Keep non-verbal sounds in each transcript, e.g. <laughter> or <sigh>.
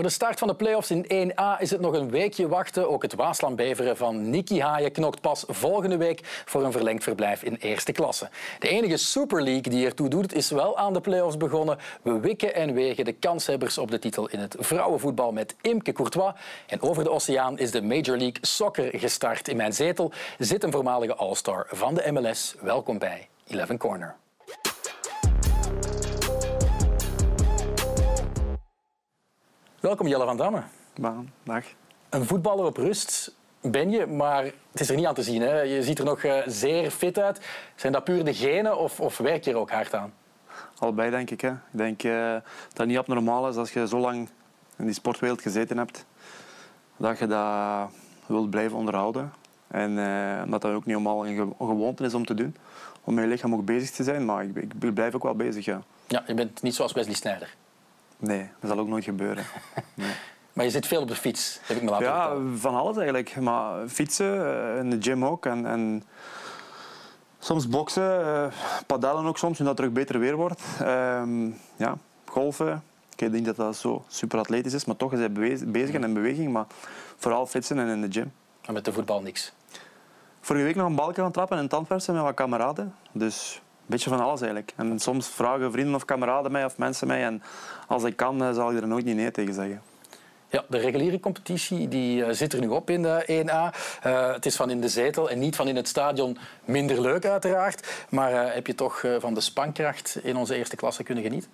Voor de start van de play-offs in 1A is het nog een weekje wachten. Ook het Waasland-Beveren van Nicky Haaien knokt pas volgende week voor een verlengd verblijf in eerste klasse. De enige Super League die ertoe doet, is wel aan de play-offs begonnen. We wikken en wegen de kanshebbers op de titel in het vrouwenvoetbal met Imke Courtois. En over de oceaan is de Major League Soccer gestart. In mijn zetel zit een voormalige All-Star van de MLS. Welkom bij Eleven Corner. Welkom Jelle van Damme. Baan, dag. Een voetballer op rust ben je, maar het is er niet aan te zien. Hè? Je ziet er nog eh, zeer fit uit. Zijn dat puur de genen of, of werk je er ook hard aan? Allebei, denk ik. Hè. Ik denk uh, dat het niet abnormaal is als je zo lang in die sportwereld gezeten hebt, dat je dat wilt blijven onderhouden. En uh, dat dat ook niet allemaal een gewoonte is om te doen. Om met je lichaam ook bezig te zijn, maar ik, ik blijf ook wel bezig, ja. Ja, je bent niet zoals Wesley Sneijder. Nee, dat zal ook nooit gebeuren. <laughs> Nee. Maar je zit veel op de fiets, heb ik me laten ja, vertellen. van alles eigenlijk. Maar fietsen, eh, in de gym ook. En, en soms boksen, uh, padellen ook soms, omdat het terug beter weer wordt. Uh, ja, golfen. Ik denk dat dat zo super atletisch is, maar toch is hij bezig en in beweging. Maar vooral fietsen en in de gym. En met de voetbal niks? Vorige week nog een balken gaan trappen en een tandpersen met wat kameraden. Dus beetje van alles eigenlijk. En soms vragen vrienden of kameraden mij of mensen mij. En als ik kan, eh, zal ik er nooit niet nee tegen zeggen. Ja, de reguliere competitie die eh, zit er nu op in de 1A. Uh, het is van in de zetel en niet van in het stadion minder leuk uiteraard. Maar uh, heb je toch van de spankracht in onze eerste klasse kunnen genieten?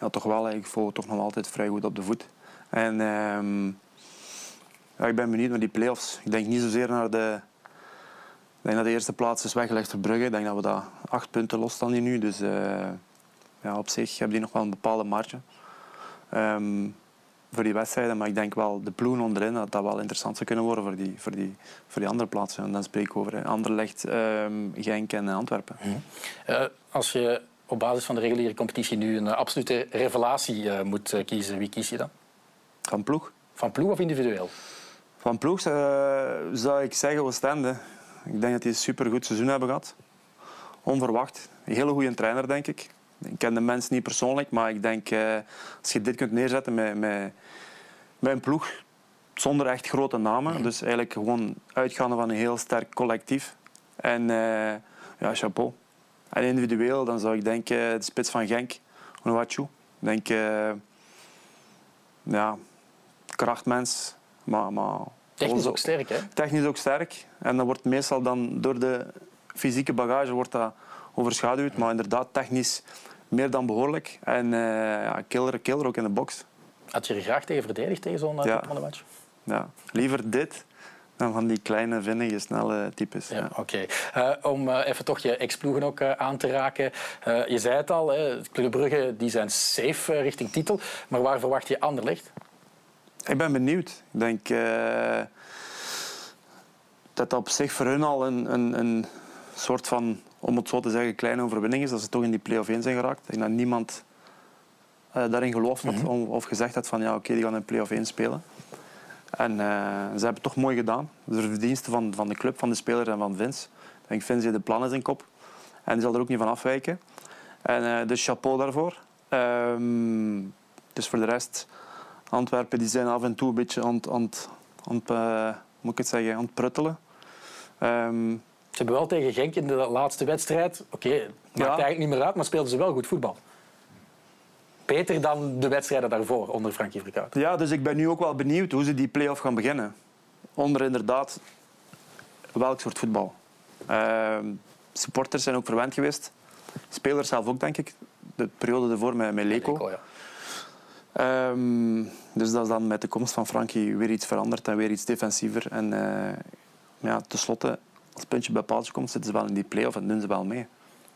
Ja, toch wel. Ik voel toch nog altijd vrij goed op de voet. En ehm, ja, ik ben benieuwd naar die play-offs. Ik denk niet zozeer naar de, denk dat de eerste plaats is weggelegd voor Brugge. Ik denk dat we daar acht punten los staan nu. Dus uh, ja, op zich hebben die nog wel een bepaalde marge um, voor die wedstrijden. Maar ik denk wel de ploegen onderin dat dat wel interessant zou kunnen worden voor die, voor die, voor die andere plaatsen. En dan spreek ik over Anderlecht, um, Genk en Antwerpen. Mm uh, als je op basis van de reguliere competitie nu een absolute revelatie uh, moet kiezen, wie kies je dan? Van ploeg. Van ploeg of individueel? Van ploeg zou ik zeggen Oostende. Ik denk dat die een supergoed seizoen hebben gehad. Onverwacht. Een hele goede trainer, denk ik. Ik ken de mensen niet persoonlijk, maar ik denk eh, als je dit kunt neerzetten met, met, met een ploeg zonder echt grote namen, dus eigenlijk gewoon uitgaande van een heel sterk collectief. En uh, ja, chapeau. En individueel, dan zou ik denken de spits van Genk, Onuachu. Ik denk, ja, krachtmens, maar, maar Technisch ook sterk, hè? Technisch ook sterk. En dat wordt meestal dan door de fysieke bagage wordt dat overschaduwd. Maar inderdaad, technisch meer dan behoorlijk. En uh, ja, killer, killer ook in de box. Had je er graag tegen verdedigd tegen zo'n ja. van de match? Ja, liever dit dan van die kleine, vinnige, snelle types. Ja, Oké. Okay. Uh, om uh, even toch je ex-ploegen ook uh, aan te raken. je zei het al, hè, Club Brugge die zijn safe richting titel. Maar waar verwacht je Anderlecht? Ik ben benieuwd. Ik denk uh, dat dat op zich voor hun al een, een, een, soort van, om het zo te zeggen, kleine overwinning is. Dat ze toch in die play-off 1 zijn geraakt. Ik denk dat niemand uh, daarin geloofd had mm -hmm. of gezegd had van ja, oké, okay, die gaan in play-off 1 spelen. En uh, ze hebben het toch mooi gedaan. De verdiensten van, van de club, van de speler en van Vince. Ik denk Vince heeft de plan in zijn kop. En die zal er ook niet van afwijken. En, dus chapeau daarvoor. Um, dus voor de rest Antwerpen die zijn af en toe een beetje aan, aan, aan, uh, moet ik het zeggen, aan het pruttelen. Um, ze hebben wel tegen Genk in de laatste wedstrijd, oké, okay, maakt ja. eigenlijk niet meer uit, maar speelden ze wel goed voetbal. Beter dan de wedstrijden daarvoor onder Frankie Verkout. Ja, dus ik ben nu ook wel benieuwd hoe ze die play-off gaan beginnen. Onder inderdaad welk soort voetbal. Uh, supporters zijn ook verwend geweest. Spelers zelf ook, denk ik. De periode ervoor met, met Leco. Leco ja. Um, dus dat is dan met de komst van Frankie weer iets veranderd en weer iets defensiever. En uh, ja, tenslotte, als puntje bij paaltje komt, zitten ze wel in die play-off en doen ze wel mee.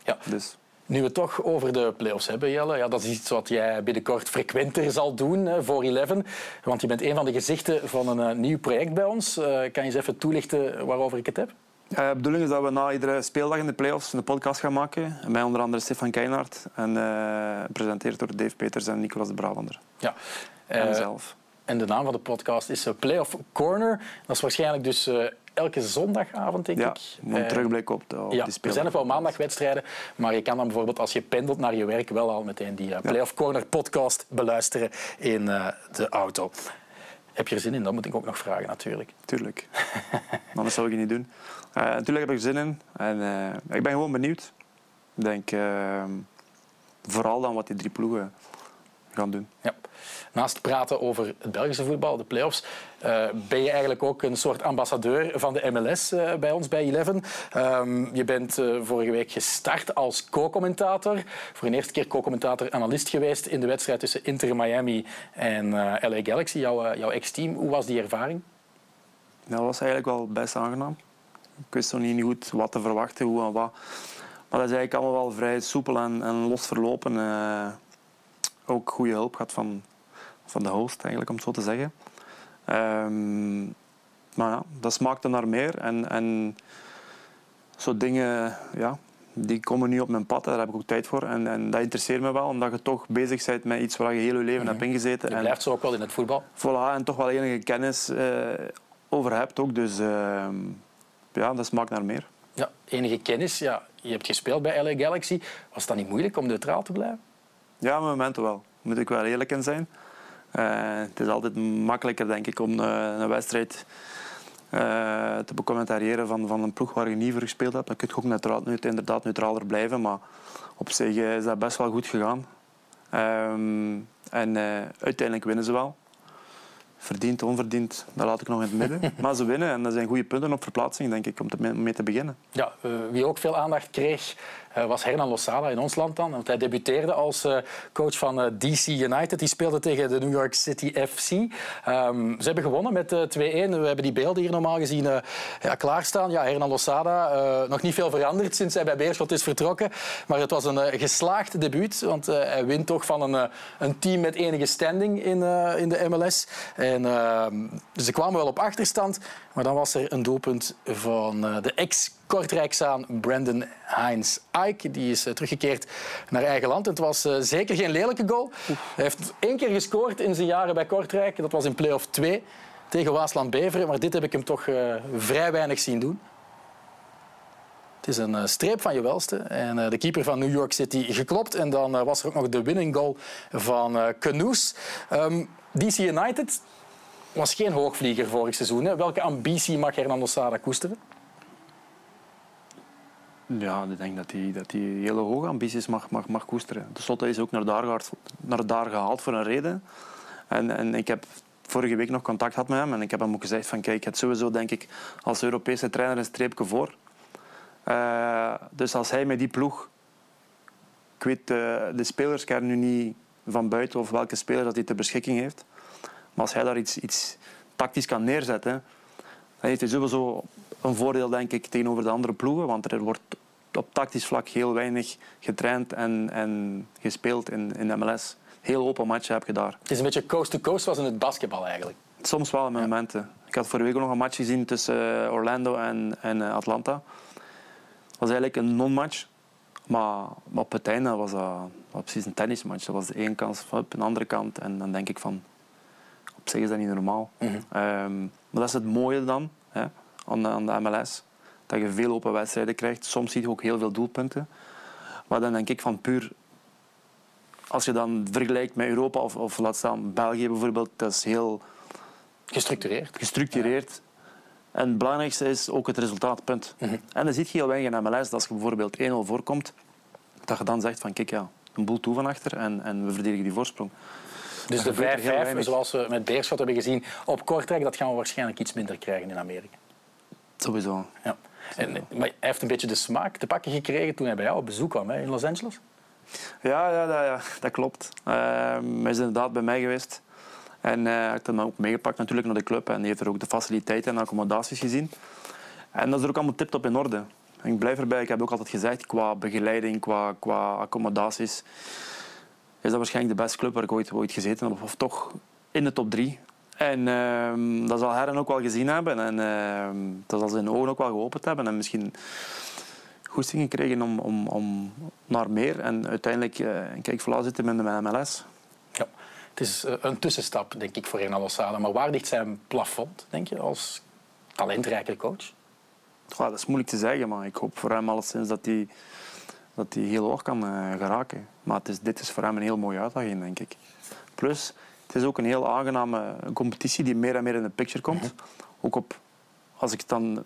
Ja. Dus. Nu we het toch over de play-offs hebben, Jelle, ja, dat is iets wat jij binnenkort frequenter zal doen hè, voor Eleven. Want je bent een van de gezichten van een uh, nieuw project bij ons. Uh, kan je eens even toelichten waarover ik het heb? Uh, de bedoeling is dat we na iedere speeldag in de play-offs een podcast gaan maken. Met onder andere Stefan Keinaert. En uh, gepresenteerd door Dave Peters en Nicolas de Brabander. Ja. en zelf. En de naam van de podcast is Playoff Corner. Dat is waarschijnlijk dus elke zondagavond, denk ja, ik. een terugblik op, de, op ja, die Er zijn nog wel maandagwedstrijden, maar je kan dan bijvoorbeeld als je pendelt naar je werk wel al meteen die uh, Playoff Corner podcast beluisteren in de auto. Heb je er zin in? Dat moet ik ook nog vragen, natuurlijk. Tuurlijk. Anders zou ik het niet doen. <laughs> natuurlijk heb ik zin in. En ik ben gewoon benieuwd. Ik denk ehm, vooral dan wat die drie ploegen gaan doen. Ja. Naast praten over het Belgische voetbal, de play-offs, uh, ben je eigenlijk ook een soort ambassadeur van de MLS uh, eh, bij ons bij Eleven. Um, je bent vorige week gestart als co-commentator. Voor een eerste keer co-commentator-analyst geweest in de wedstrijd tussen Inter Miami en LA Galaxy, jouw, jouw ex-team. Hoe was die ervaring? Dat was eigenlijk wel best aangenaam. Ik wist nog niet goed wat te verwachten, hoe en wat. Maar dat is eigenlijk allemaal wel vrij soepel en, en los verlopen. ook goede hulp gehad van, van de host, eigenlijk, om het zo te zeggen. Um, maar ja, dat smaakte naar meer. En, en zo dingen, ja, die komen nu op mijn pad. Daar heb ik ook tijd voor. En, en dat interesseert me wel, omdat je toch bezig bent met iets waar je heel je leven mm hebt ingezeten. Je blijft zo ook wel in het voetbal. Voilà, en toch wel enige kennis uh, over hebt ook. Dus uh, ja, dat smaakt naar meer. Ja, enige kennis. Ja, je hebt gespeeld bij LA Galaxy. Was dat niet moeilijk om neutraal te blijven? Ja, op momenten wel. Moet ik wel eerlijk in zijn. Uh, het is altijd makkelijker, denk ik, om uh, een wedstrijd uh, te becommentariëren van, van een ploeg waar je niet voor gespeeld hebt. Dan kun je ook neutraal, inderdaad neutraler blijven, maar op zich is dat best wel goed gegaan. Um, en uiteindelijk winnen ze wel. Verdiend, onverdiend, dat laat ik nog in het midden. <laughs> Maar ze winnen en dat zijn goede punten op verplaatsing, denk ik, om mee te beginnen. Ja, wie ook veel aandacht kreeg was Hernan Losada in ons land dan. Want hij debuteerde als uh, coach van eh, DC United. Die speelde tegen de New York City FC. Ehm, ze hebben gewonnen met 2-1. We hebben die beelden hier normaal gezien ja, klaarstaan. Ja, Hernan Losada, nog niet veel veranderd sinds hij bij Beerschot is vertrokken. Maar het was een geslaagd debuut. Want hij wint toch van een, een team met enige standing in, in de MLS. En ehm, ze kwamen wel op achterstand. Maar dan was er een doelpunt van de ex Kortrijksaan Brandon Heinz Ike. Die is eh, teruggekeerd naar eigen land. het was eh, zeker geen lelijke goal. Hij heeft één keer gescoord in zijn jaren bij Kortrijk. Dat was in play-off 2 tegen Waasland-Beveren. Maar dit heb ik hem toch vrij weinig zien doen. Het is een streep van je welste. En de keeper van New York City geklopt. En dan was er ook nog de winning goal van Canoes. Um, DC United was geen hoogvlieger vorig seizoen. Welke ambitie mag Hernando Sada koesteren? Ja, ik denk dat hij dat hele hoge ambities mag, mag, mag koesteren. De Slotte is ook naar daar, gehaald, naar daar gehaald voor een reden. En, en ik heb vorige week nog contact gehad met hem en ik heb hem ook gezegd van kijk, het sowieso denk ik als Europese trainer een streepje voor. Uh, dus als hij met die ploeg, ik weet de, de spelerskern nu niet van buiten of welke speler dat hij ter beschikking heeft, maar als hij daar iets, iets tactisch kan neerzetten, dan heeft hij sowieso een voordeel denk ik tegenover de andere ploegen, want er wordt op tactisch vlak heel weinig getraind en, en gespeeld in, in MLS. Heel open matchen heb je daar. Het is een beetje coast-to-coast was in het basketbal eigenlijk. Soms wel in momenten. Ik had vorige week nog een match gezien tussen eh, Orlando en, en eh, Atlanta. Het was eigenlijk een non-match. Maar op het einde was dat, was precies een tennismatch. Dat was de ene kant op de andere kant. En dan denk ik van, op zich is dat niet normaal. Mm maar dat is het mooie dan hè, aan, aan de MLS dat je veel open wedstrijden krijgt. Soms zie je ook heel veel doelpunten. Maar dan denk ik van puur... Als je dan vergelijkt met Europa of, of laat staan België bijvoorbeeld, dat is heel... Gestructureerd. Gestructureerd. En het belangrijkste is ook het resultaatpunt. Mm En dan zie je heel weinig in MLS dat als je bijvoorbeeld 1-0 voorkomt, dat je dan zegt van kijk ja, een boel toe van achter en, en we verdedigen die voorsprong. Dus de 5-5, zoals we met Beerschot hebben gezien op Kortrijk, dat gaan we waarschijnlijk iets minder krijgen in Amerika. Sowieso. Ja. En, maar hij heeft een beetje de smaak te pakken gekregen toen hij bij jou op bezoek kwam hè, in Los Angeles? Ja, ja, ja, ja dat klopt. Uh, hij is inderdaad bij mij geweest. En uh, hij heeft hem ook meegepakt natuurlijk naar de club. En hij heeft er ook de faciliteiten en accommodaties gezien. En dat is er ook allemaal tip-top in orde. En ik blijf erbij, ik heb ook altijd gezegd, qua begeleiding, qua, qua accommodaties, is dat waarschijnlijk de beste club waar ik ooit, ooit gezeten heb. Of toch in de top drie. En uh, dat zal Herren ook wel gezien hebben. En uh, dat zal zijn ogen ook wel geopend hebben. En misschien goesting gekregen om, om, om naar meer. En uiteindelijk, uh, kijk, Vla zitten met de MLS. Ja. het is een tussenstap, denk ik, voor Ronaldo Sala. Maar waar ligt zijn plafond, denk je, als talentrijke coach? dat is moeilijk te zeggen, maar ik hoop voor hem alleszins dat hij, dat hij heel hoog kan uh, geraken. Maar het is, dit is voor hem een heel mooie uitdaging, denk ik. Plus, het is ook een heel aangename competitie die meer en meer in de picture komt. Mhm. Ook op, als ik het dan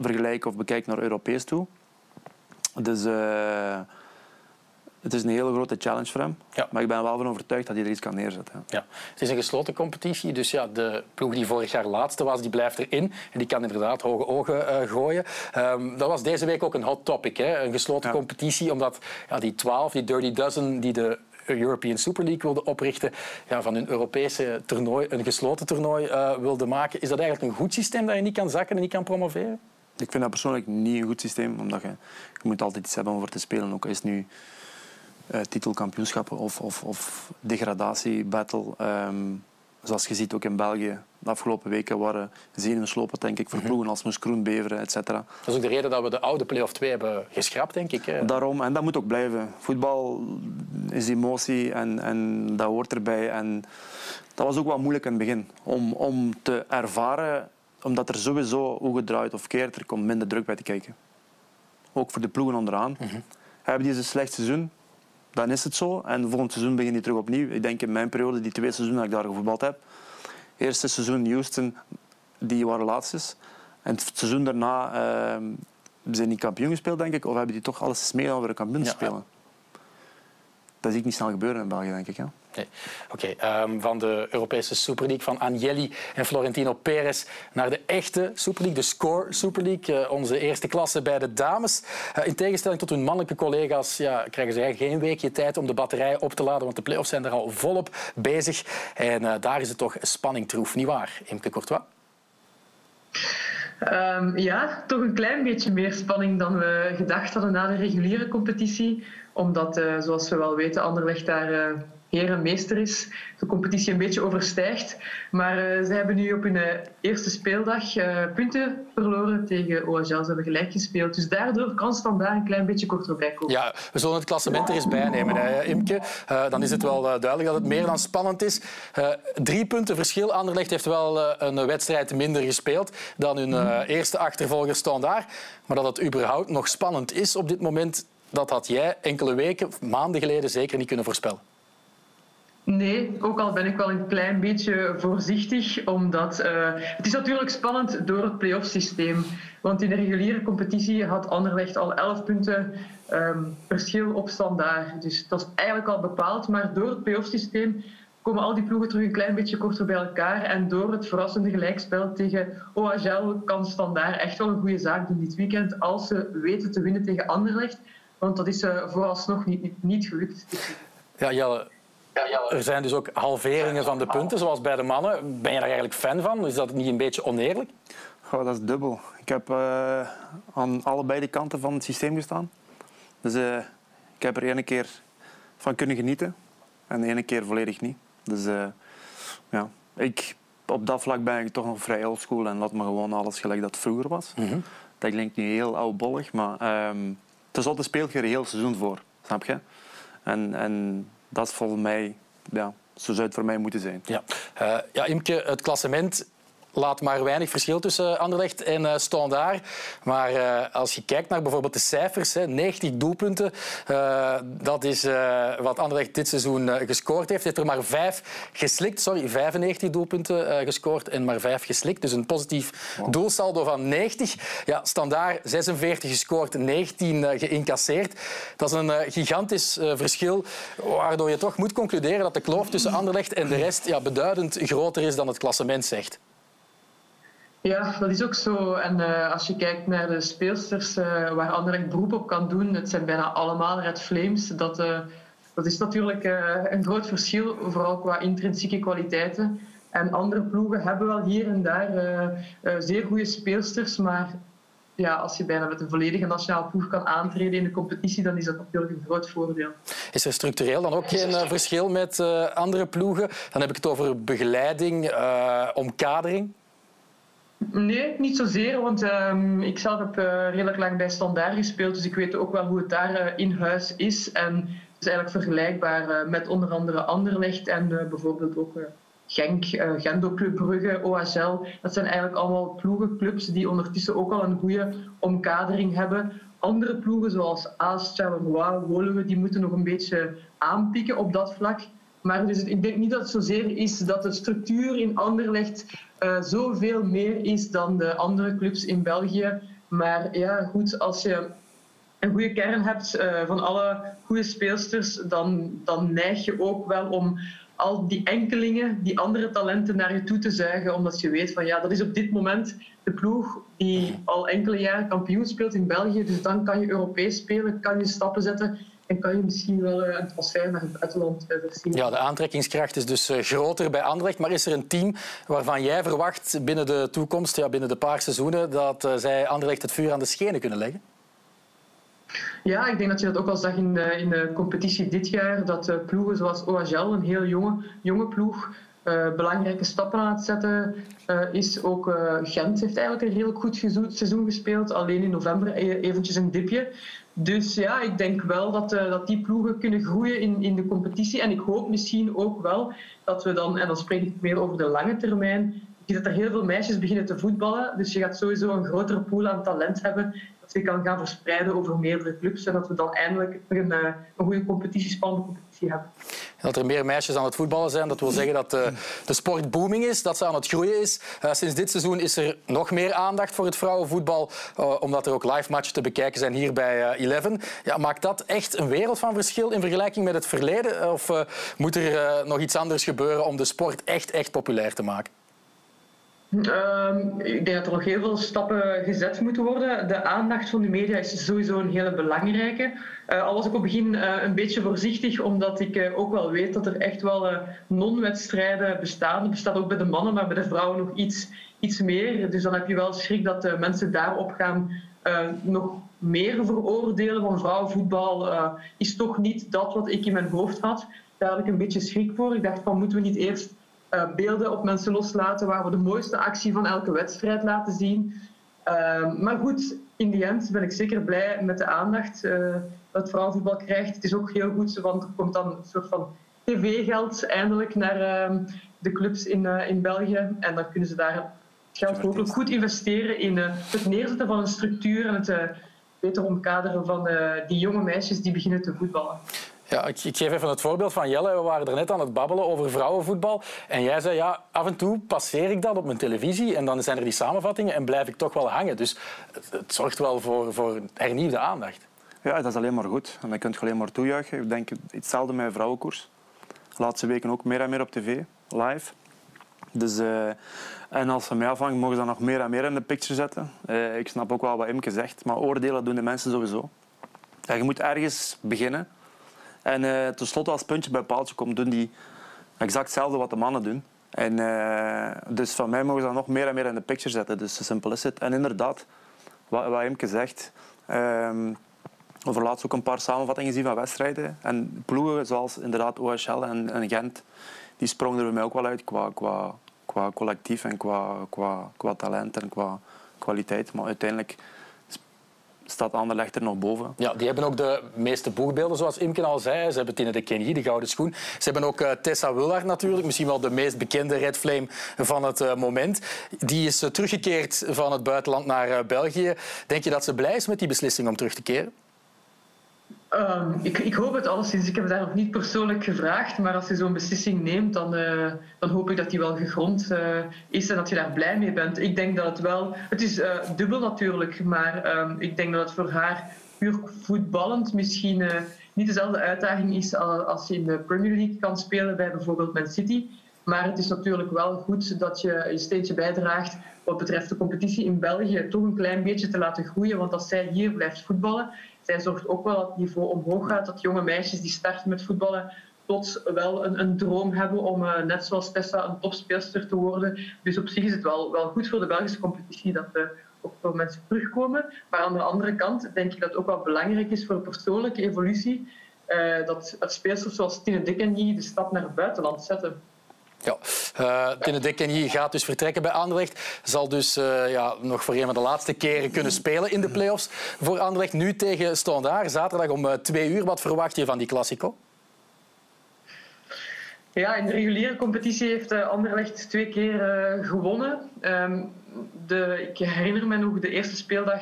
vergelijk of bekijk naar Europees toe. Dus uh, het is een hele grote challenge voor hem. Ja. Maar ik ben wel van overtuigd dat hij er iets kan neerzetten. Ja. Het is een gesloten competitie, dus ja, de ploeg die vorig jaar laatste was, die blijft erin. En die kan inderdaad hoge ogen uh, gooien. Um, dat was deze week ook een hot topic, hè? een gesloten competitie, omdat ja, die 12, die Dirty Dozen, die de European Super League wilde oprichten, ja, van hun Europese toernooi een gesloten toernooi uh, wilde maken. Is dat eigenlijk een goed systeem dat je niet kan zakken en niet kan promoveren? Ik vind dat persoonlijk niet een goed systeem, omdat je, je moet altijd iets hebben om voor te spelen. Ook is nu uh, titelkampioenschappen of, of, of degradatiebattle. Um, zoals je ziet ook in België, de afgelopen weken waren zenuwslopen, denk ik, voor mhm. ploegen als Moes Kroen, Beveren, etc. Dat is ook de reden dat we de oude play-off 2 hebben geschrapt, denk ik. Hè? Daarom, en dat moet ook blijven. Voetbal is emotie en, en dat hoort erbij. En dat was ook wel moeilijk in het begin, om, om te ervaren, omdat er sowieso, hoe gedraaid of keert, er komt minder druk bij te kijken. Ook voor de ploegen onderaan. Mm -hmm. Hebben die een slecht seizoen, dan is het zo. En volgend seizoen begin je terug opnieuw. Ik denk in mijn periode, die twee seizoenen dat ik daar gevoetbald heb. Eerste seizoen Houston, die waren laatste. En het seizoen daarna uh, zijn die kampioen gespeeld, denk ik. Of hebben die toch alles mee over een kampioen te spelen. Dat zie ik niet snel gebeuren in België, denk ik. Oké, ehm, van de Europese Super League van Agnelli en Florentino Perez naar de echte Super League, de Score Super League, uh, onze eerste klasse bij de dames. Uh, in tegenstelling tot hun mannelijke collega's ja, krijgen zij geen weekje tijd om de batterij op te laden, want de play-offs zijn er al volop bezig. En uh, daar is het toch spanning troef, niet waar, Imke Courtois? Um, ja, toch een klein beetje meer spanning dan we gedacht hadden na de reguliere competitie. Omdat, zoals we wel weten, Anderlecht daar herenmeester is, de competitie een beetje overstijgt. Maar uh, ze hebben nu op hun uh, eerste speeldag uh, punten verloren tegen OHL. Ze hebben gelijk gespeeld. Dus daardoor kan Standaard een klein beetje korter bij komen. Ja, we zullen het klassement er eens bij nemen, hè, Imke. dan is het wel duidelijk dat het meer dan spannend is. drie punten verschil. Anderlecht heeft wel een wedstrijd minder gespeeld dan hun eerste achtervolger Standaard. Maar dat het überhaupt nog spannend is op dit moment, dat had jij enkele weken, maanden geleden zeker niet kunnen voorspellen. Nee, ook al ben ik wel een klein beetje voorzichtig, omdat uh, het is natuurlijk spannend door het play-off systeem. Want in de reguliere competitie had Anderlecht al 11 punten um, verschil op standaard. Dus dat is eigenlijk al bepaald. Maar door het play-off systeem komen al die ploegen terug een klein beetje korter bij elkaar. En door het verrassende gelijkspel tegen OHL kan standaard echt wel een goede zaak doen dit weekend. Als ze weten te winnen tegen Anderlecht. Want dat is uh, vooralsnog niet, niet gelukt. Ja, Jelle, er zijn dus ook halveringen van de punten, zoals bij de mannen. Ben je daar eigenlijk fan van? Is dat niet een beetje oneerlijk? Oh, dat is dubbel. Ik heb uh, aan allebei de kanten van het systeem gestaan. Dus uh, ik heb er ene keer van kunnen genieten en de ene keer volledig niet. Dus uh, ja, ik, op dat vlak ben ik toch nog vrij oldschool en laat me gewoon alles gelijk dat vroeger was. Mm -hmm. Dat klinkt nu heel oudbollig, maar um, tenslotte speelt je er heel seizoen voor. Snap je? En, en dat is volgens mij, ja, zo zou het voor mij moeten zijn. Ja, uh, ja Imke, het klassement laat maar weinig verschil tussen Anderlecht en uh, Standaard. Maar uh, als je kijkt naar bijvoorbeeld de cijfers, hè, 90 doelpunten, uh, dat is wat Anderlecht dit seizoen gescoord heeft. Heeft er maar vijf geslikt, sorry, 95 doelpunten gescoord en maar vijf geslikt. Dus een positief wow. doelsaldo van 90. Ja, Standaard 46 gescoord, 19 geïncasseerd. Dat is een gigantisch verschil, waardoor je toch moet concluderen dat de kloof tussen Anderlecht en de rest ja, beduidend groter is dan het klassement zegt. Ja, dat is ook zo. En uh, als je kijkt naar de speelsters uh, waar Anderlecht beroep op kan doen, het zijn bijna allemaal Red Flames. Dat, uh, dat is natuurlijk een groot verschil, vooral qua intrinsieke kwaliteiten. En andere ploegen hebben wel hier en daar zeer goede speelsters, maar ja, als je bijna met een volledige nationale ploeg kan aantreden in de competitie, dan is dat natuurlijk een groot voordeel. Is er structureel dan ook geen verschil met andere ploegen? Dan heb ik het over begeleiding, omkadering. Nee, niet zozeer, want um, ik zelf heb uh, redelijk lang bij Standaard gespeeld, dus ik weet ook wel hoe het daar uh, in huis is. En is eigenlijk vergelijkbaar met onder andere Anderlecht en bijvoorbeeld ook Genk, Gendo Club Brugge, OHL. Dat zijn eigenlijk allemaal ploegenclubs die ondertussen ook al een goede omkadering hebben. Andere ploegen zoals Aast, Charleroi, Woluwe, die moeten nog een beetje aanpikken op dat vlak. Maar dus ik denk niet dat het zozeer is dat de structuur in Anderlecht uh, zoveel meer is dan de andere clubs in België. Maar ja, goed, als je een goede kern hebt uh, van alle goede speelsters, dan, dan neig je ook wel om al die enkelingen, die andere talenten naar je toe te zuigen. Omdat je weet van ja, dat is op dit moment de ploeg die al enkele jaren kampioen speelt in België. Dus dan kan je Europees spelen, kan je stappen zetten en kan je misschien wel eh, een transfer naar het buitenland eh, zien. Ja, de aantrekkingskracht is dus eh, groter bij Anderlecht. Maar is er een team waarvan jij verwacht binnen de toekomst, ja, binnen de paar seizoenen, dat zij Anderlecht het vuur aan de schenen kunnen leggen? Ja, ik denk dat je dat ook al zag in de, in de competitie dit jaar. Dat ploegen zoals OHL, een heel jonge, jonge ploeg, belangrijke stappen aan het zetten is. Ook Gent heeft eigenlijk een heel goed seizoen gespeeld. Alleen in november eventjes een dipje. Dus ja, ik denk wel dat, uh, dat die ploegen kunnen groeien in, in de competitie. En ik hoop misschien ook wel dat we dan, en dan spreek ik meer over de lange termijn, dat er heel veel meisjes beginnen te voetballen. Dus je gaat sowieso een grotere pool aan talent hebben dat je kan gaan verspreiden over meerdere clubs. En dat we dan eindelijk een, eh, een goede competitie, spannende competitie hebben. Dat er meer meisjes aan het voetballen zijn, dat wil zeggen dat de, de sport booming is, dat ze aan het groeien is. Uh, sinds dit seizoen is er nog meer aandacht voor het vrouwenvoetbal, omdat er ook live matchen te bekijken zijn hier bij uh, Eleven. Ja, maakt dat echt een wereld van verschil in vergelijking met het verleden? Of moet er nog iets anders gebeuren om de sport echt, echt populair te maken? Um, ik denk dat er nog heel veel stappen gezet moeten worden. De aandacht van de media is sowieso een hele belangrijke. Uh, al was ik op het begin uh, een beetje voorzichtig, omdat ik uh, ook wel weet dat er echt wel non-wedstrijden bestaan. Dat bestaat ook bij de mannen, maar bij de vrouwen nog iets, iets meer. Dus dan heb je wel schrik dat mensen daarop gaan nog meer veroordelen van vrouwenvoetbal. is toch niet dat wat ik in mijn hoofd had. Daar had ik een beetje schrik voor. Ik dacht van, moeten we niet eerst uh, beelden op mensen loslaten waar we de mooiste actie van elke wedstrijd laten zien. Uh, maar goed, in die end ben ik zeker blij met de aandacht uh, dat vrouwenvoetbal krijgt. Het is ook heel goed, want er komt dan een soort van tv-geld eindelijk naar ehm, de clubs in, in België. En dan kunnen ze daar het geld hopelijk goed investeren in het neerzetten van een structuur en het beter omkaderen van die jonge meisjes die beginnen te voetballen. Ja, ik, ik, geef even het voorbeeld van Jelle. We waren er net aan het babbelen over vrouwenvoetbal. En jij zei, ja, af en toe passeer ik dat op mijn televisie en dan zijn er die samenvattingen en blijf ik toch wel hangen. Dus het, zorgt wel voor, voor hernieuwde aandacht. Ja, dat is alleen maar goed. En dan kun je alleen maar toejuichen. Ik denk hetzelfde met vrouwenkoers. De laatste weken ook meer en meer op tv, live. Dus, uh, en als ze mij afhangen, mogen ze dan nog meer en meer in de picture zetten. Uh, ik snap ook wel wat Imke zegt, maar oordelen doen de mensen sowieso. Ja, je moet ergens beginnen. En uh, tenslotte, als puntje bij paaltje komt, doen die exact hetzelfde wat de mannen doen. En, uh, dus van mij mogen ze dat nog meer en meer in de picture zetten. Dus zo simpel is het. En inderdaad, wat, wat Imke zegt... Um, over laatst ook een paar samenvattingen zien van wedstrijden. En ploegen zoals inderdaad OHL en, en Gent, die sprongen er bij mij ook wel uit qua, qua, qua collectief en qua, qua, qua talent en qua kwaliteit. Maar uiteindelijk staat Anderlecht er nog boven. Ja, die hebben ook de meeste boegbeelden, zoals Imken al zei. Ze hebben Tine de Kenny, de gouden schoen. Ze hebben ook uh, Tessa Willard natuurlijk, misschien wel de meest bekende Red Flame van het uh, moment. Die is uh, teruggekeerd van het buitenland naar België. Denk je dat ze blij is met die beslissing om terug te keren? Um, ik, ik, hoop het alleszins. Ik heb daar nog niet persoonlijk gevraagd, maar als je zo'n beslissing neemt, dan, uh, dan hoop ik dat die wel gegrond uh, is en dat je daar blij mee bent. Ik denk dat het wel... Het is uh, dubbel natuurlijk, maar um, ik denk dat het voor haar puur voetballend misschien niet dezelfde uitdaging is als je in de Premier League kan spelen bij bijvoorbeeld Man City. Maar het is natuurlijk wel goed dat je een steentje bijdraagt wat betreft de competitie in België toch een klein beetje te laten groeien. Want als zij hier blijft voetballen zij zorgt ook wel dat het niveau omhoog gaat. Dat jonge meisjes die starten met voetballen plots wel een, een droom hebben om uh, net zoals Tessa een topspeelster te worden. Dus op zich is het wel, wel goed voor de Belgische competitie dat er ook veel mensen terugkomen. Maar aan de andere kant denk ik dat het ook wel belangrijk is voor persoonlijke evolutie uh, dat speelsters zoals Tine Dickenny de stap naar het buitenland zetten. Ja, uh, Kenny gaat dus vertrekken bij Anderlecht. Zal dus uh, ja, nog voor een van de laatste keren kunnen spelen in de play-offs voor Anderlecht. Nu tegen Standaard, zaterdag om uh, twee uur. Wat verwacht je van die Classico? Ja, in de reguliere competitie heeft Anderlecht twee keer gewonnen. Um, de, ik herinner me nog de eerste speeldag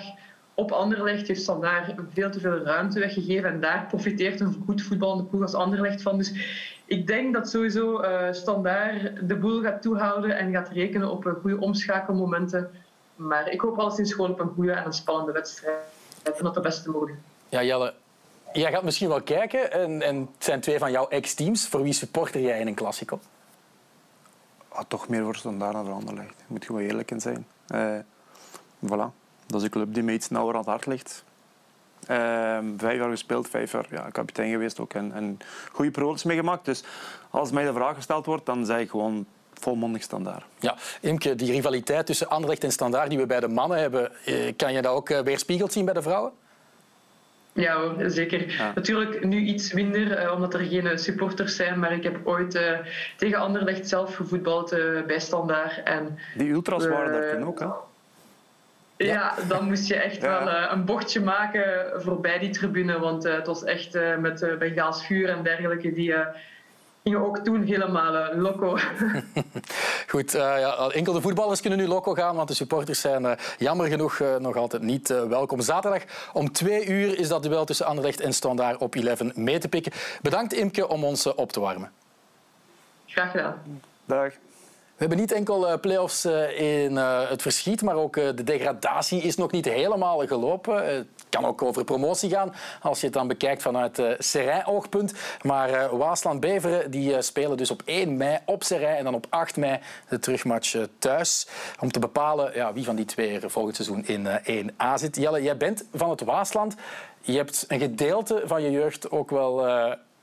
op Anderlecht heeft Standaard veel te veel ruimte weggegeven. En daar profiteert een goed voetballende ploeg als Anderlecht van. Dus ik denk dat sowieso uh, Standaard de boel gaat toehouden en gaat rekenen op goede omschakelmomenten. Maar ik hoop alleszins gewoon op een goede en een spannende wedstrijd. En dat de beste mogelijk. Ja, Jelle, jij gaat misschien wel kijken. En, en het zijn twee van jouw ex-teams. Voor wie supporter jij in een Classico? Ah, toch meer voor Standaard dan voor Anderlecht. Daar moet je wel eerlijk in zijn. Uh, voilà. Dat is een club die me iets nauwer aan het hart ligt. Ehm, vijf jaar gespeeld, vijf jaar ja, kapitein geweest ook en, en goede periodes meegemaakt. Dus als mij de vraag gesteld wordt, dan zeg ik gewoon volmondig standaard. Ja, Imke, die rivaliteit tussen Anderlecht en Standaard die we bij de mannen hebben, eh, kan je dat ook eh, weerspiegeld zien bij de vrouwen? Ja, zeker. Natuurlijk nu iets minder, eh, omdat er geen supporters zijn. Maar ik heb ooit uh, tegen Anderlecht zelf gevoetbald uh, bij Standaard. En, die ultras waren daar toen ook, hè? Ja, dan moest je echt wel uh, een bochtje maken voorbij die tribune. Want uh, het was echt uh, met uh, Bengaals vuur en dergelijke. Die gingen ook toen helemaal loco. <laughs> Goed, ja, enkel de voetballers kunnen nu loco gaan. Want de supporters zijn jammer genoeg nog altijd niet welkom. Zaterdag om twee uur is dat duel tussen Anderlecht en Standaard op 11 mee te pikken. Bedankt Imke om ons op te warmen. Graag gedaan. Dag. We hebben niet enkel uh, play-offs uh, in uh, het verschiet, maar ook de degradatie is nog niet helemaal gelopen. Het kan ook over promotie gaan, als je het dan bekijkt vanuit Serijn-oogpunt. Maar Waasland-Beveren die spelen dus op 1 mei op Serijn en dan op 8 mei de terugmatch thuis. Om te bepalen ja, wie van die twee er volgend seizoen in 1A zit. Jelle, jij bent van het Waasland. Je hebt een gedeelte van je jeugd ook wel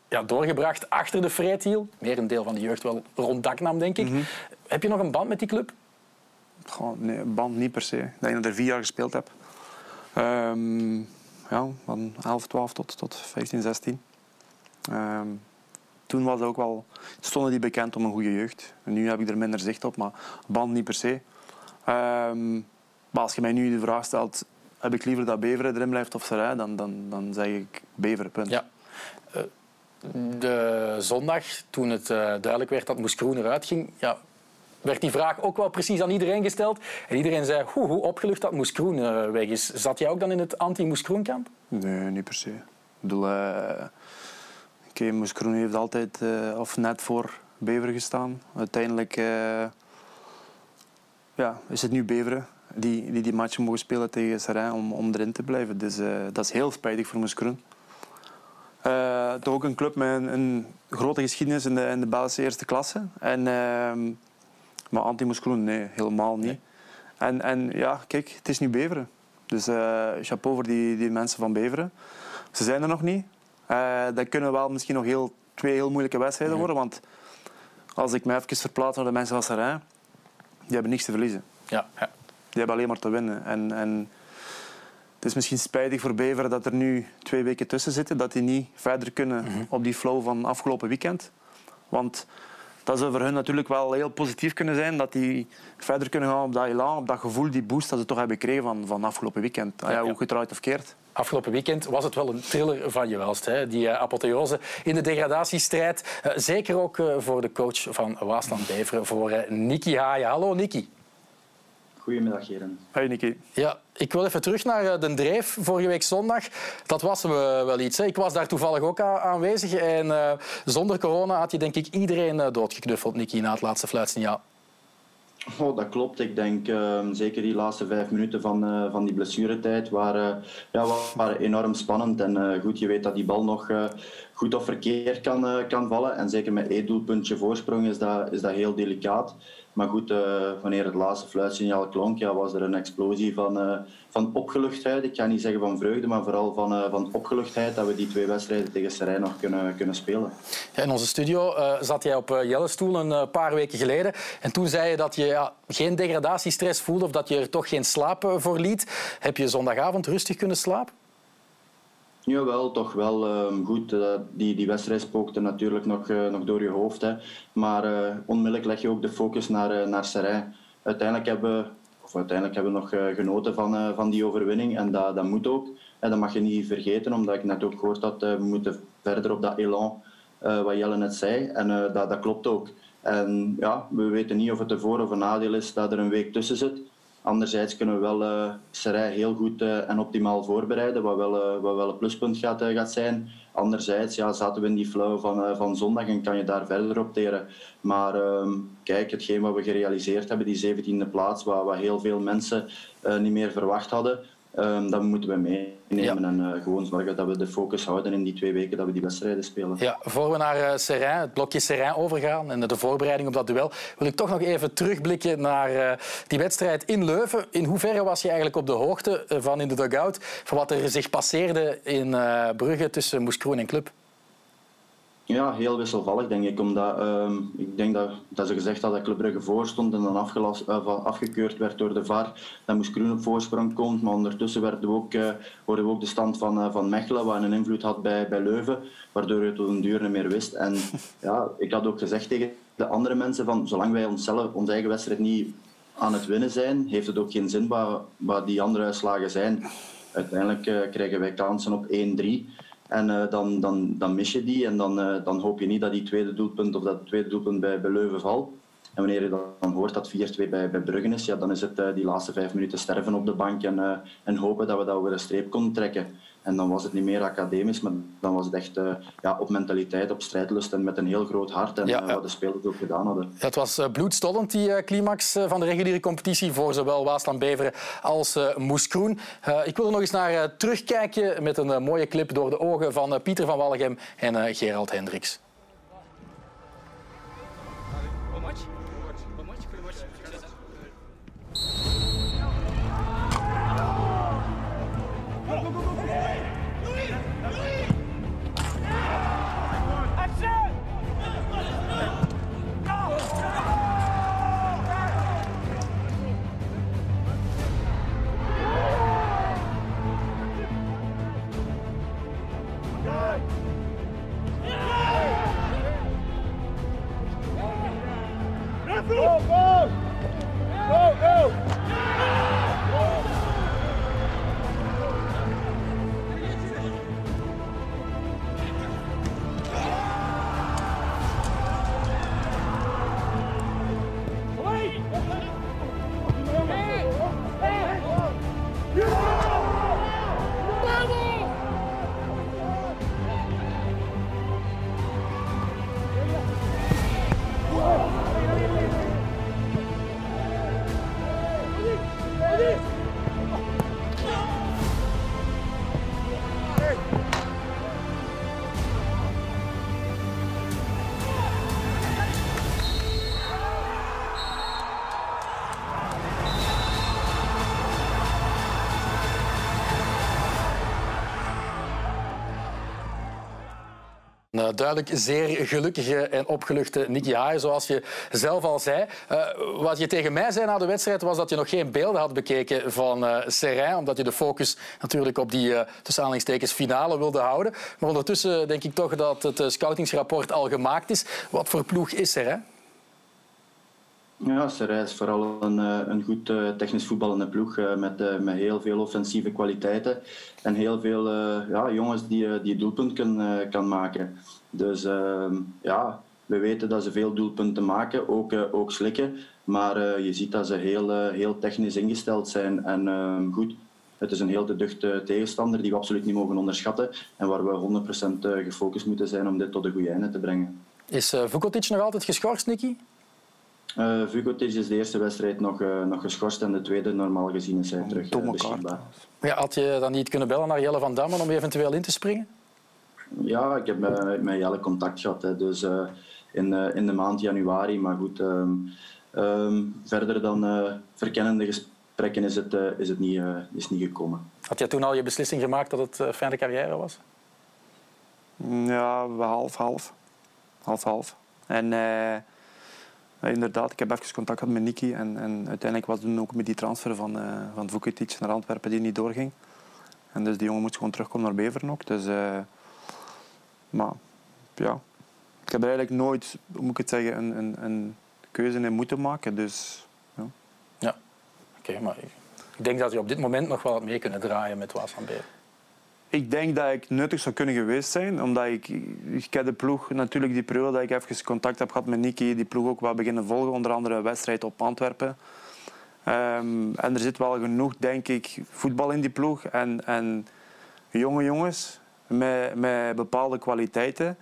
ja, doorgebracht achter de Freethiel. Meer een deel van de jeugd wel rond Daknam, denk ik. Mhm. Heb je nog een band met die club? Goh, nee, band niet per se. Ik denk dat ik er vier jaar gespeeld heb. Um, ja, van 11, 12 tot, tot 15, 16. Um, toen was ook wel, stonden die bekend om een goede jeugd. En nu heb ik er minder zicht op, maar band niet per se. Um, maar als je mij nu de vraag stelt, heb ik liever dat Beveren erin blijft of Serij, dan, dan, dan zeg ik Beveren, punt. Ja. Uh, de zondag, toen het uh, duidelijk werd dat Moes Kroen eruit ging, ja, werd die vraag ook wel precies aan iedereen gesteld. En iedereen zei, hoe, opgelucht dat Moes Kroen uh, weg is. Zat jij ook dan in het anti-Moes Kroen-kamp? Nee, niet per se. Ik bedoel, uh, heeft altijd, of net voor Beveren gestaan. Uiteindelijk ja, is het nu Beveren die die, die match mogen spelen tegen Serrain om, om erin te blijven. Dus dat is heel spijtig voor Moes Kroen. Uh, toch ook een club met een, een, grote geschiedenis in de, in de Belgische eerste klasse. En, uh, maar Groen, nee, helemaal niet. Nee. En, en ja, kijk, het is nu Beveren. Dus uh, chapeau voor die, die mensen van Beveren. Ze zijn er nog niet. Uh, dat kunnen wel misschien nog heel, twee heel moeilijke wedstrijden worden. Want als ik me even verplaats naar de mensen van Serrain, die hebben niks te verliezen. Ja, ja. Die hebben alleen maar te winnen. En, en het is misschien spijtig voor Beveren dat er nu twee weken tussen zitten, dat die niet verder kunnen mm -hmm. op die flow van afgelopen weekend. Want dat zou voor hun natuurlijk wel heel positief kunnen zijn, dat die verder kunnen gaan op dat elan, op dat gevoel, die boost dat ze toch hebben gekregen van, van afgelopen weekend. Ah, ja, hoe gedraaid of keert. Afgelopen weekend was het wel een thriller van je welst. Hè? Die uh, apotheose in de degradatiestrijd. Uh, zeker ook uh, voor de coach van Waasland Beveren, voor Niki Haaien. Hallo Niki. Goedemiddag, heren. Hoi, Nicky. Ja, ik wil even terug naar eh, de Dreef vorige week zondag. Dat was wel iets. Hè. Ik was daar toevallig ook aanwezig. En uh, zonder corona had je denk ik iedereen doodgeknuffeld, Nicky, na het laatste fluitsignaal. Oh, dat klopt. Ik denk uh, zeker die laatste vijf minuten van, uh, van die blessuretijd waren, ja, waren enorm spannend. En uh, goed, je weet dat die bal nog goed of verkeerd kan, kan vallen. En zeker met één doelpuntje voorsprong is dat, is dat heel delicaat. Maar goed, uh, wanneer het laatste fluitsignaal klonk, ja, was er een explosie van, uh, van opgeluchtheid. Ik ga niet zeggen van vreugde, maar vooral van, van opgeluchtheid dat we die twee wedstrijden tegen Serijn nog kunnen, kunnen spelen. In onze studio zat jij op Jellestoel stoel een paar weken geleden. En toen zei je dat je ja, geen degradatiestress voelde of dat je er toch geen slaap voor liet. Heb je zondagavond rustig kunnen slapen? Jawel, toch wel. Ehm, goed, uh, die, die wedstrijd spookte natuurlijk nog, uh, nog door je hoofd. Hè. Maar uh, onmiddellijk leg je ook de focus naar, naar Serijn. Uiteindelijk hebben, of uiteindelijk hebben we nog genoten van, van die overwinning. En dat, dat moet ook. En dat mag je niet vergeten, omdat ik net ook gehoord had, we moeten verder op dat elan, wat Jelle net zei. En dat, dat klopt ook. En ja, we weten niet of het een voor- of een nadeel is dat er een week tussen zit. Anderzijds kunnen we wel uh, Serij heel goed uh, en optimaal voorbereiden, wat wel, uh, wat wel een pluspunt gaat, gaat zijn. Anderzijds ja, zaten we in die flow van, van zondag en kan je daar verder op teren. Maar ehm, kijk, hetgeen wat we gerealiseerd hebben, die 17e plaats, wat heel veel mensen niet meer verwacht hadden, Um, dat moeten we meenemen ja. en uh, gewoon zorgen dat we de focus houden in die twee weken dat we die wedstrijden spelen. Ja, voor we naar uh, Serrain, het blokje Serrain overgaan en de voorbereiding op dat duel, wil ik toch nog even terugblikken naar uh, die wedstrijd in Leuven. In hoeverre was je eigenlijk op de hoogte van in de dugout van wat er zich passeerde in Brugge tussen Moeskroen en Club? Ja, heel wisselvallig denk ik. Omdat um, ik denk dat, dat ze gezegd hadden dat Club Brugge voor stond en dan uh, afgekeurd werd door de VAR. Dan moest Groen op voorsprong komen. Maar ondertussen werden we ook, uh, hoorden we ook de stand van, uh, van Mechelen, wat een invloed had bij, bij Leuven. Waardoor je tot een duur niet meer wist. En <laughs> ja, ik had ook gezegd tegen de andere mensen van zolang wij onszelf, onze eigen wedstrijd niet aan het winnen zijn, heeft het ook geen zin wat, wat die andere uitslagen zijn. Uiteindelijk krijgen wij kansen op 1-3. En uh, dan, dan, dan mis je die en dan, uh, dan hoop je niet dat die tweede doelpunt of dat tweede doelpunt bij, bij Leuven valt. En wanneer je dan hoort dat 4-2 bij, bij Bruggen is, ja, dan is het uh, die laatste vijf minuten sterven op de bank en, en hopen dat we dat over de streep konden trekken. En dan was het niet meer academisch, maar dan was het echt uh, ja, op mentaliteit, op strijdlust en met een heel groot hart. En ja, wat de spelers ook gedaan hadden. Het was bloedstollend, die climax van de reguliere competitie voor zowel Waasland-Beveren als Moeskroen. ik wil er nog eens naar terugkijken met een mooie clip door de ogen van Pieter van Wallegem en Gerald Hendricks. Een duidelijk zeer gelukkige en opgeluchte Nicky Haaien, zoals je zelf al zei. Uh, wat je tegen mij zei na de wedstrijd was dat je nog geen beelden had bekeken van uh, Serijn, omdat je de focus natuurlijk op die tussen finale wilde houden. Maar ondertussen denk ik toch dat het scoutingsrapport al gemaakt is. Wat voor ploeg is er? Ja, Serij is vooral een, een goed uh, technisch voetballende ploeg uh, met, met heel veel offensieve kwaliteiten en heel veel ja, jongens die, die doelpunt kan, maken. Dus ehm, ja, we weten dat ze veel doelpunten maken, ook, ook slikken. Maar je ziet dat ze heel, heel technisch ingesteld zijn. En ehm, goed, het is een heel te duchte tegenstander die we absoluut niet mogen onderschatten. En waar we 100% gefocust moeten zijn om dit tot een goede einde te brengen. Is Vukotic nog altijd geschorst, Nicky? Uh, Vukotic is de eerste wedstrijd nog, uh, nog geschorst en de tweede normaal gezien is hij terug uh, beschikbaar. Ja, had je dan niet kunnen bellen naar Jelle van Dammen om eventueel in te springen? Ja, ik heb met, met Jelle contact gehad, hè, dus in, in de maand januari. Maar goed, um, um, verder dan verkennende gesprekken is het, is het niet, is niet gekomen. Had jij toen al je beslissing gemaakt dat het fijne carrière was? Ja, half, half. Half, half. En... Ja, inderdaad, ik heb even contact gehad met Nicky en, en uiteindelijk was het ook met die transfer van, uh, van Vukitic naar Antwerpen die niet doorging. En dus die jongen moet gewoon terugkomen naar Beveren ook. Dus, eh, maar ja, ik heb er eigenlijk nooit, hoe moet ik het zeggen, een, een, een keuze in moeten maken. Dus, ja. Ja, oké, maar ik denk dat je op dit moment nog wel wat mee kunnen draaien met Waasland Beveren. Ik denk dat ik nuttig zou kunnen geweest zijn, omdat ik, ik ken de ploeg natuurlijk die periode dat ik even contact heb gehad met Niki, die ploeg ook wel beginnen volgen, onder andere een wedstrijd op Antwerpen. Ehm, en er zit wel genoeg, denk ik, voetbal in die ploeg en, en jonge jongens met, met bepaalde kwaliteiten,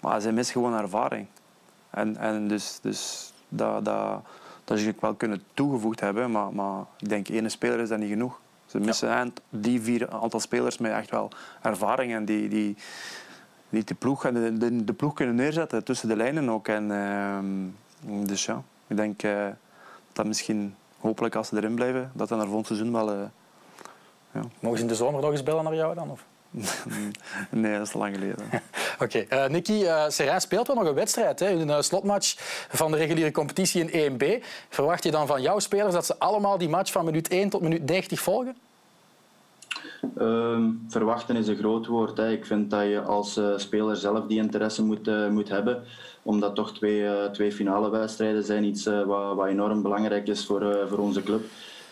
maar ze missen gewoon ervaring. En, en dus, dus dat, dat, dat zou ik wel kunnen toegevoegd hebben, maar, maar ik denk één speler is dat niet genoeg. Ze missen ja. die vier aantal spelers met echt wel ervaring en die, die, die de, ploeg, de, de, de ploeg kunnen neerzetten tussen de lijnen ook. En, uh, dus ja, ik denk uh, dat misschien, hopelijk als ze erin blijven, dat dan naar volgend seizoen wel... Uh, ja. Mogen ze in de zomer nog eens bellen naar jou dan? Of? <laughs> nee, dat is lang geleden. <laughs> Oké. Okay. Uh, Nicky, uh, Serijn speelt wel nog een wedstrijd. Hè? Een uh, slotmatch van de reguliere competitie in 1B. Verwacht je dan van jouw spelers dat ze allemaal die match van minuut 1 tot minuut 90 volgen? Um, verwachten is een groot woord. Hè. Ik vind dat je als uh, speler zelf die interesse moet, uh, moet hebben. Omdat toch twee, uh, twee finale wedstrijden zijn iets wat, wat, enorm belangrijk is voor, voor onze club.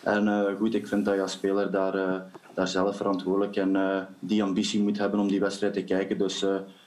En goed, ik vind dat je als speler daar, daar zelf verantwoordelijk en die ambitie moet hebben om die wedstrijd te kijken. Dus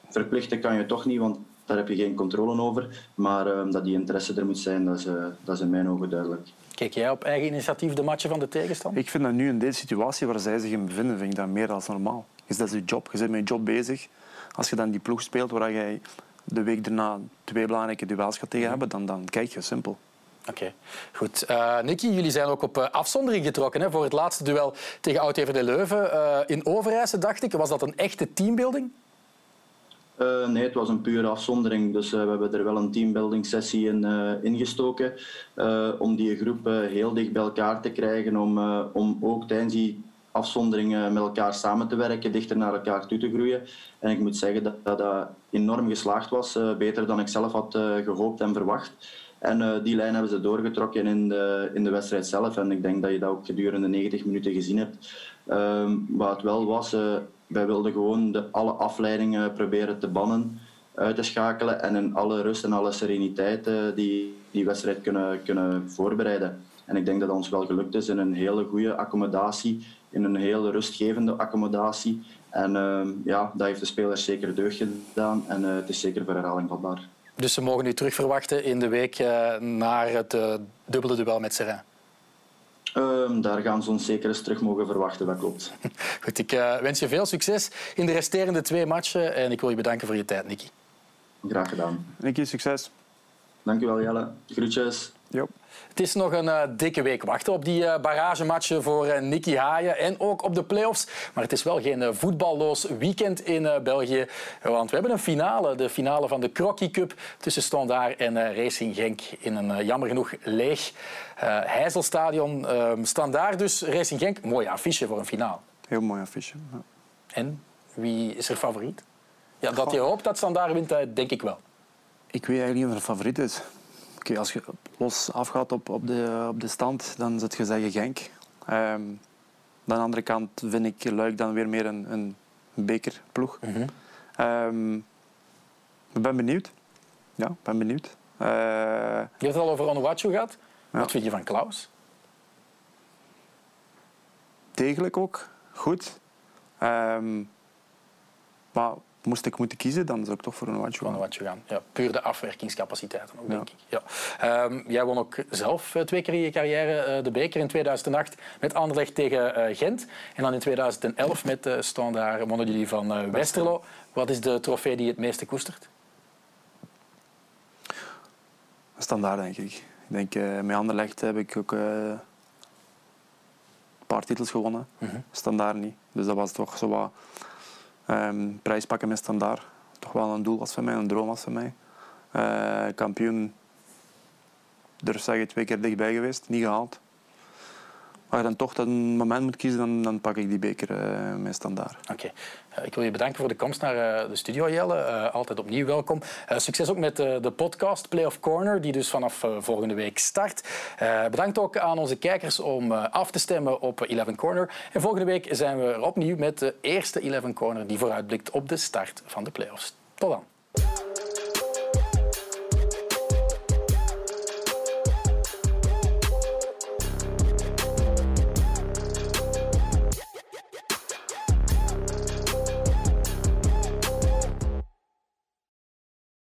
verplichten kan je toch niet, want daar heb je geen controle over. Maar ehm, dat die interesse er moet zijn, dat is, dat is in mijn ogen duidelijk. Kijk jij op eigen initiatief de matchen van de tegenstander? Ik vind dat nu in deze situatie waar zij zich in bevinden, vind ik dat meer dan normaal. Dus dat is je job. Je bent met je job bezig. Als je dan die ploeg speelt waar jij de week daarna twee belangrijke duels gaat tegen hebben, dan, dan kijk je simpel. Oké, okay. goed. Uh, Nicky, jullie zijn ook op uh, afzondering getrokken hè, voor het laatste duel tegen Oud-Even de Leuven. Uh, in Overijse, dacht ik. Was dat een echte teambuilding? Uh, nee, het was een pure afzondering. Dus uh, we hebben er wel een teambuilding sessie in uh, ingestoken. om die groep heel dicht bij elkaar te krijgen. Om, om ook tijdens die afzondering met elkaar samen te werken, dichter naar elkaar toe te groeien. En ik moet zeggen dat dat, dat enorm geslaagd was. beter dan ik zelf had gehoopt en verwacht. En die lijn hebben ze doorgetrokken in de, in de wedstrijd zelf. En ik denk dat je dat ook gedurende 90 minuten gezien hebt. Ehm, wat wel was, wij wilden gewoon de, alle afleidingen proberen te bannen, uit te schakelen en in alle rust en alle sereniteit uh, die, die wedstrijd kunnen, kunnen voorbereiden. En ik denk dat ons wel gelukt is in een hele goede accommodatie, in een hele rustgevende accommodatie. En uh, ja, dat heeft de spelers zeker deugd gedaan en uh, het is zeker voor herhaling vatbaar. Dus ze mogen u terug verwachten in de week uh, naar het dubbele duel met Serrain? Um, daar gaan ze ons zeker eens terug mogen verwachten, dat klopt. <laughs> Goed, ik uh, wens je veel succes in de resterende twee matchen en ik wil je bedanken voor je tijd, Nicky. Graag gedaan. Nicky, succes. Dankjewel, Jelle. Groetjes. Jo. Het is nog een uh, dikke week wachten op die uh, barragematchen voor uh, Nicky Haaien en ook op de play-offs. Maar het is wel geen voetballoos weekend in België, want we hebben een finale. De finale van de Crocky Cup tussen Standaard en Racing Genk in een jammer genoeg leeg Heizelstadion. Ehm, Standaard dus, Racing Genk. Mooi affiche voor een finale. Heel mooi affiche. Ja. En wie is er favoriet? Ja, dat je hoopt dat Standaard wint, denk ik wel. Ik weet eigenlijk niet of er een favoriet is. Okay, als je los afgaat op, op, de, op de stand, dan zit je zeggen Genk. Um, aan de andere kant vind ik Luik dan weer meer een, een bekerploeg. Mm -hmm. um, ik ben benieuwd. Ja, ik ben benieuwd. Uh, je hebt het al over Onuachu gehad. Ja. Wat vind je van Klaus? Degelijk ook. Goed. Um, maar moest ik moeten kiezen, dan zou ik toch voor een watch gaan. Een gaan. Ja, puur de afwerkingscapaciteiten ook, denk ja. ik. Ja. Um, jij won ook zelf twee keer in je carrière uh, de beker. In 2008 met Anderlecht tegen uh, Gent. En dan in 2011 met uh, Standaard wonnen jullie van Westerlo. Wat is de trofee die je het meeste koestert? Standaard, denk ik. Ik denk, met Anderlecht heb ik ook een paar titels gewonnen. Mm -hmm. Standaard niet. Dus dat was toch zo wat Um, prijs pakken met standaard. Toch wel een doel was van mij, een droom was van mij. Uh, kampioen, durf zeggen, twee keer dichtbij geweest, niet gehaald. je dan toch een moment moet kiezen, dan, dan pak ik die beker uh, meestal daar. Oké. Ik wil je bedanken voor de komst naar uh, de studio, Jelle. altijd opnieuw welkom. succes ook met de podcast Playoff Corner, die dus vanaf volgende week start. bedankt ook aan onze kijkers om af te stemmen op 11 Corner. En volgende week zijn we er opnieuw met de eerste 11 Corner die vooruitblikt op de start van de playoffs. Tot dan.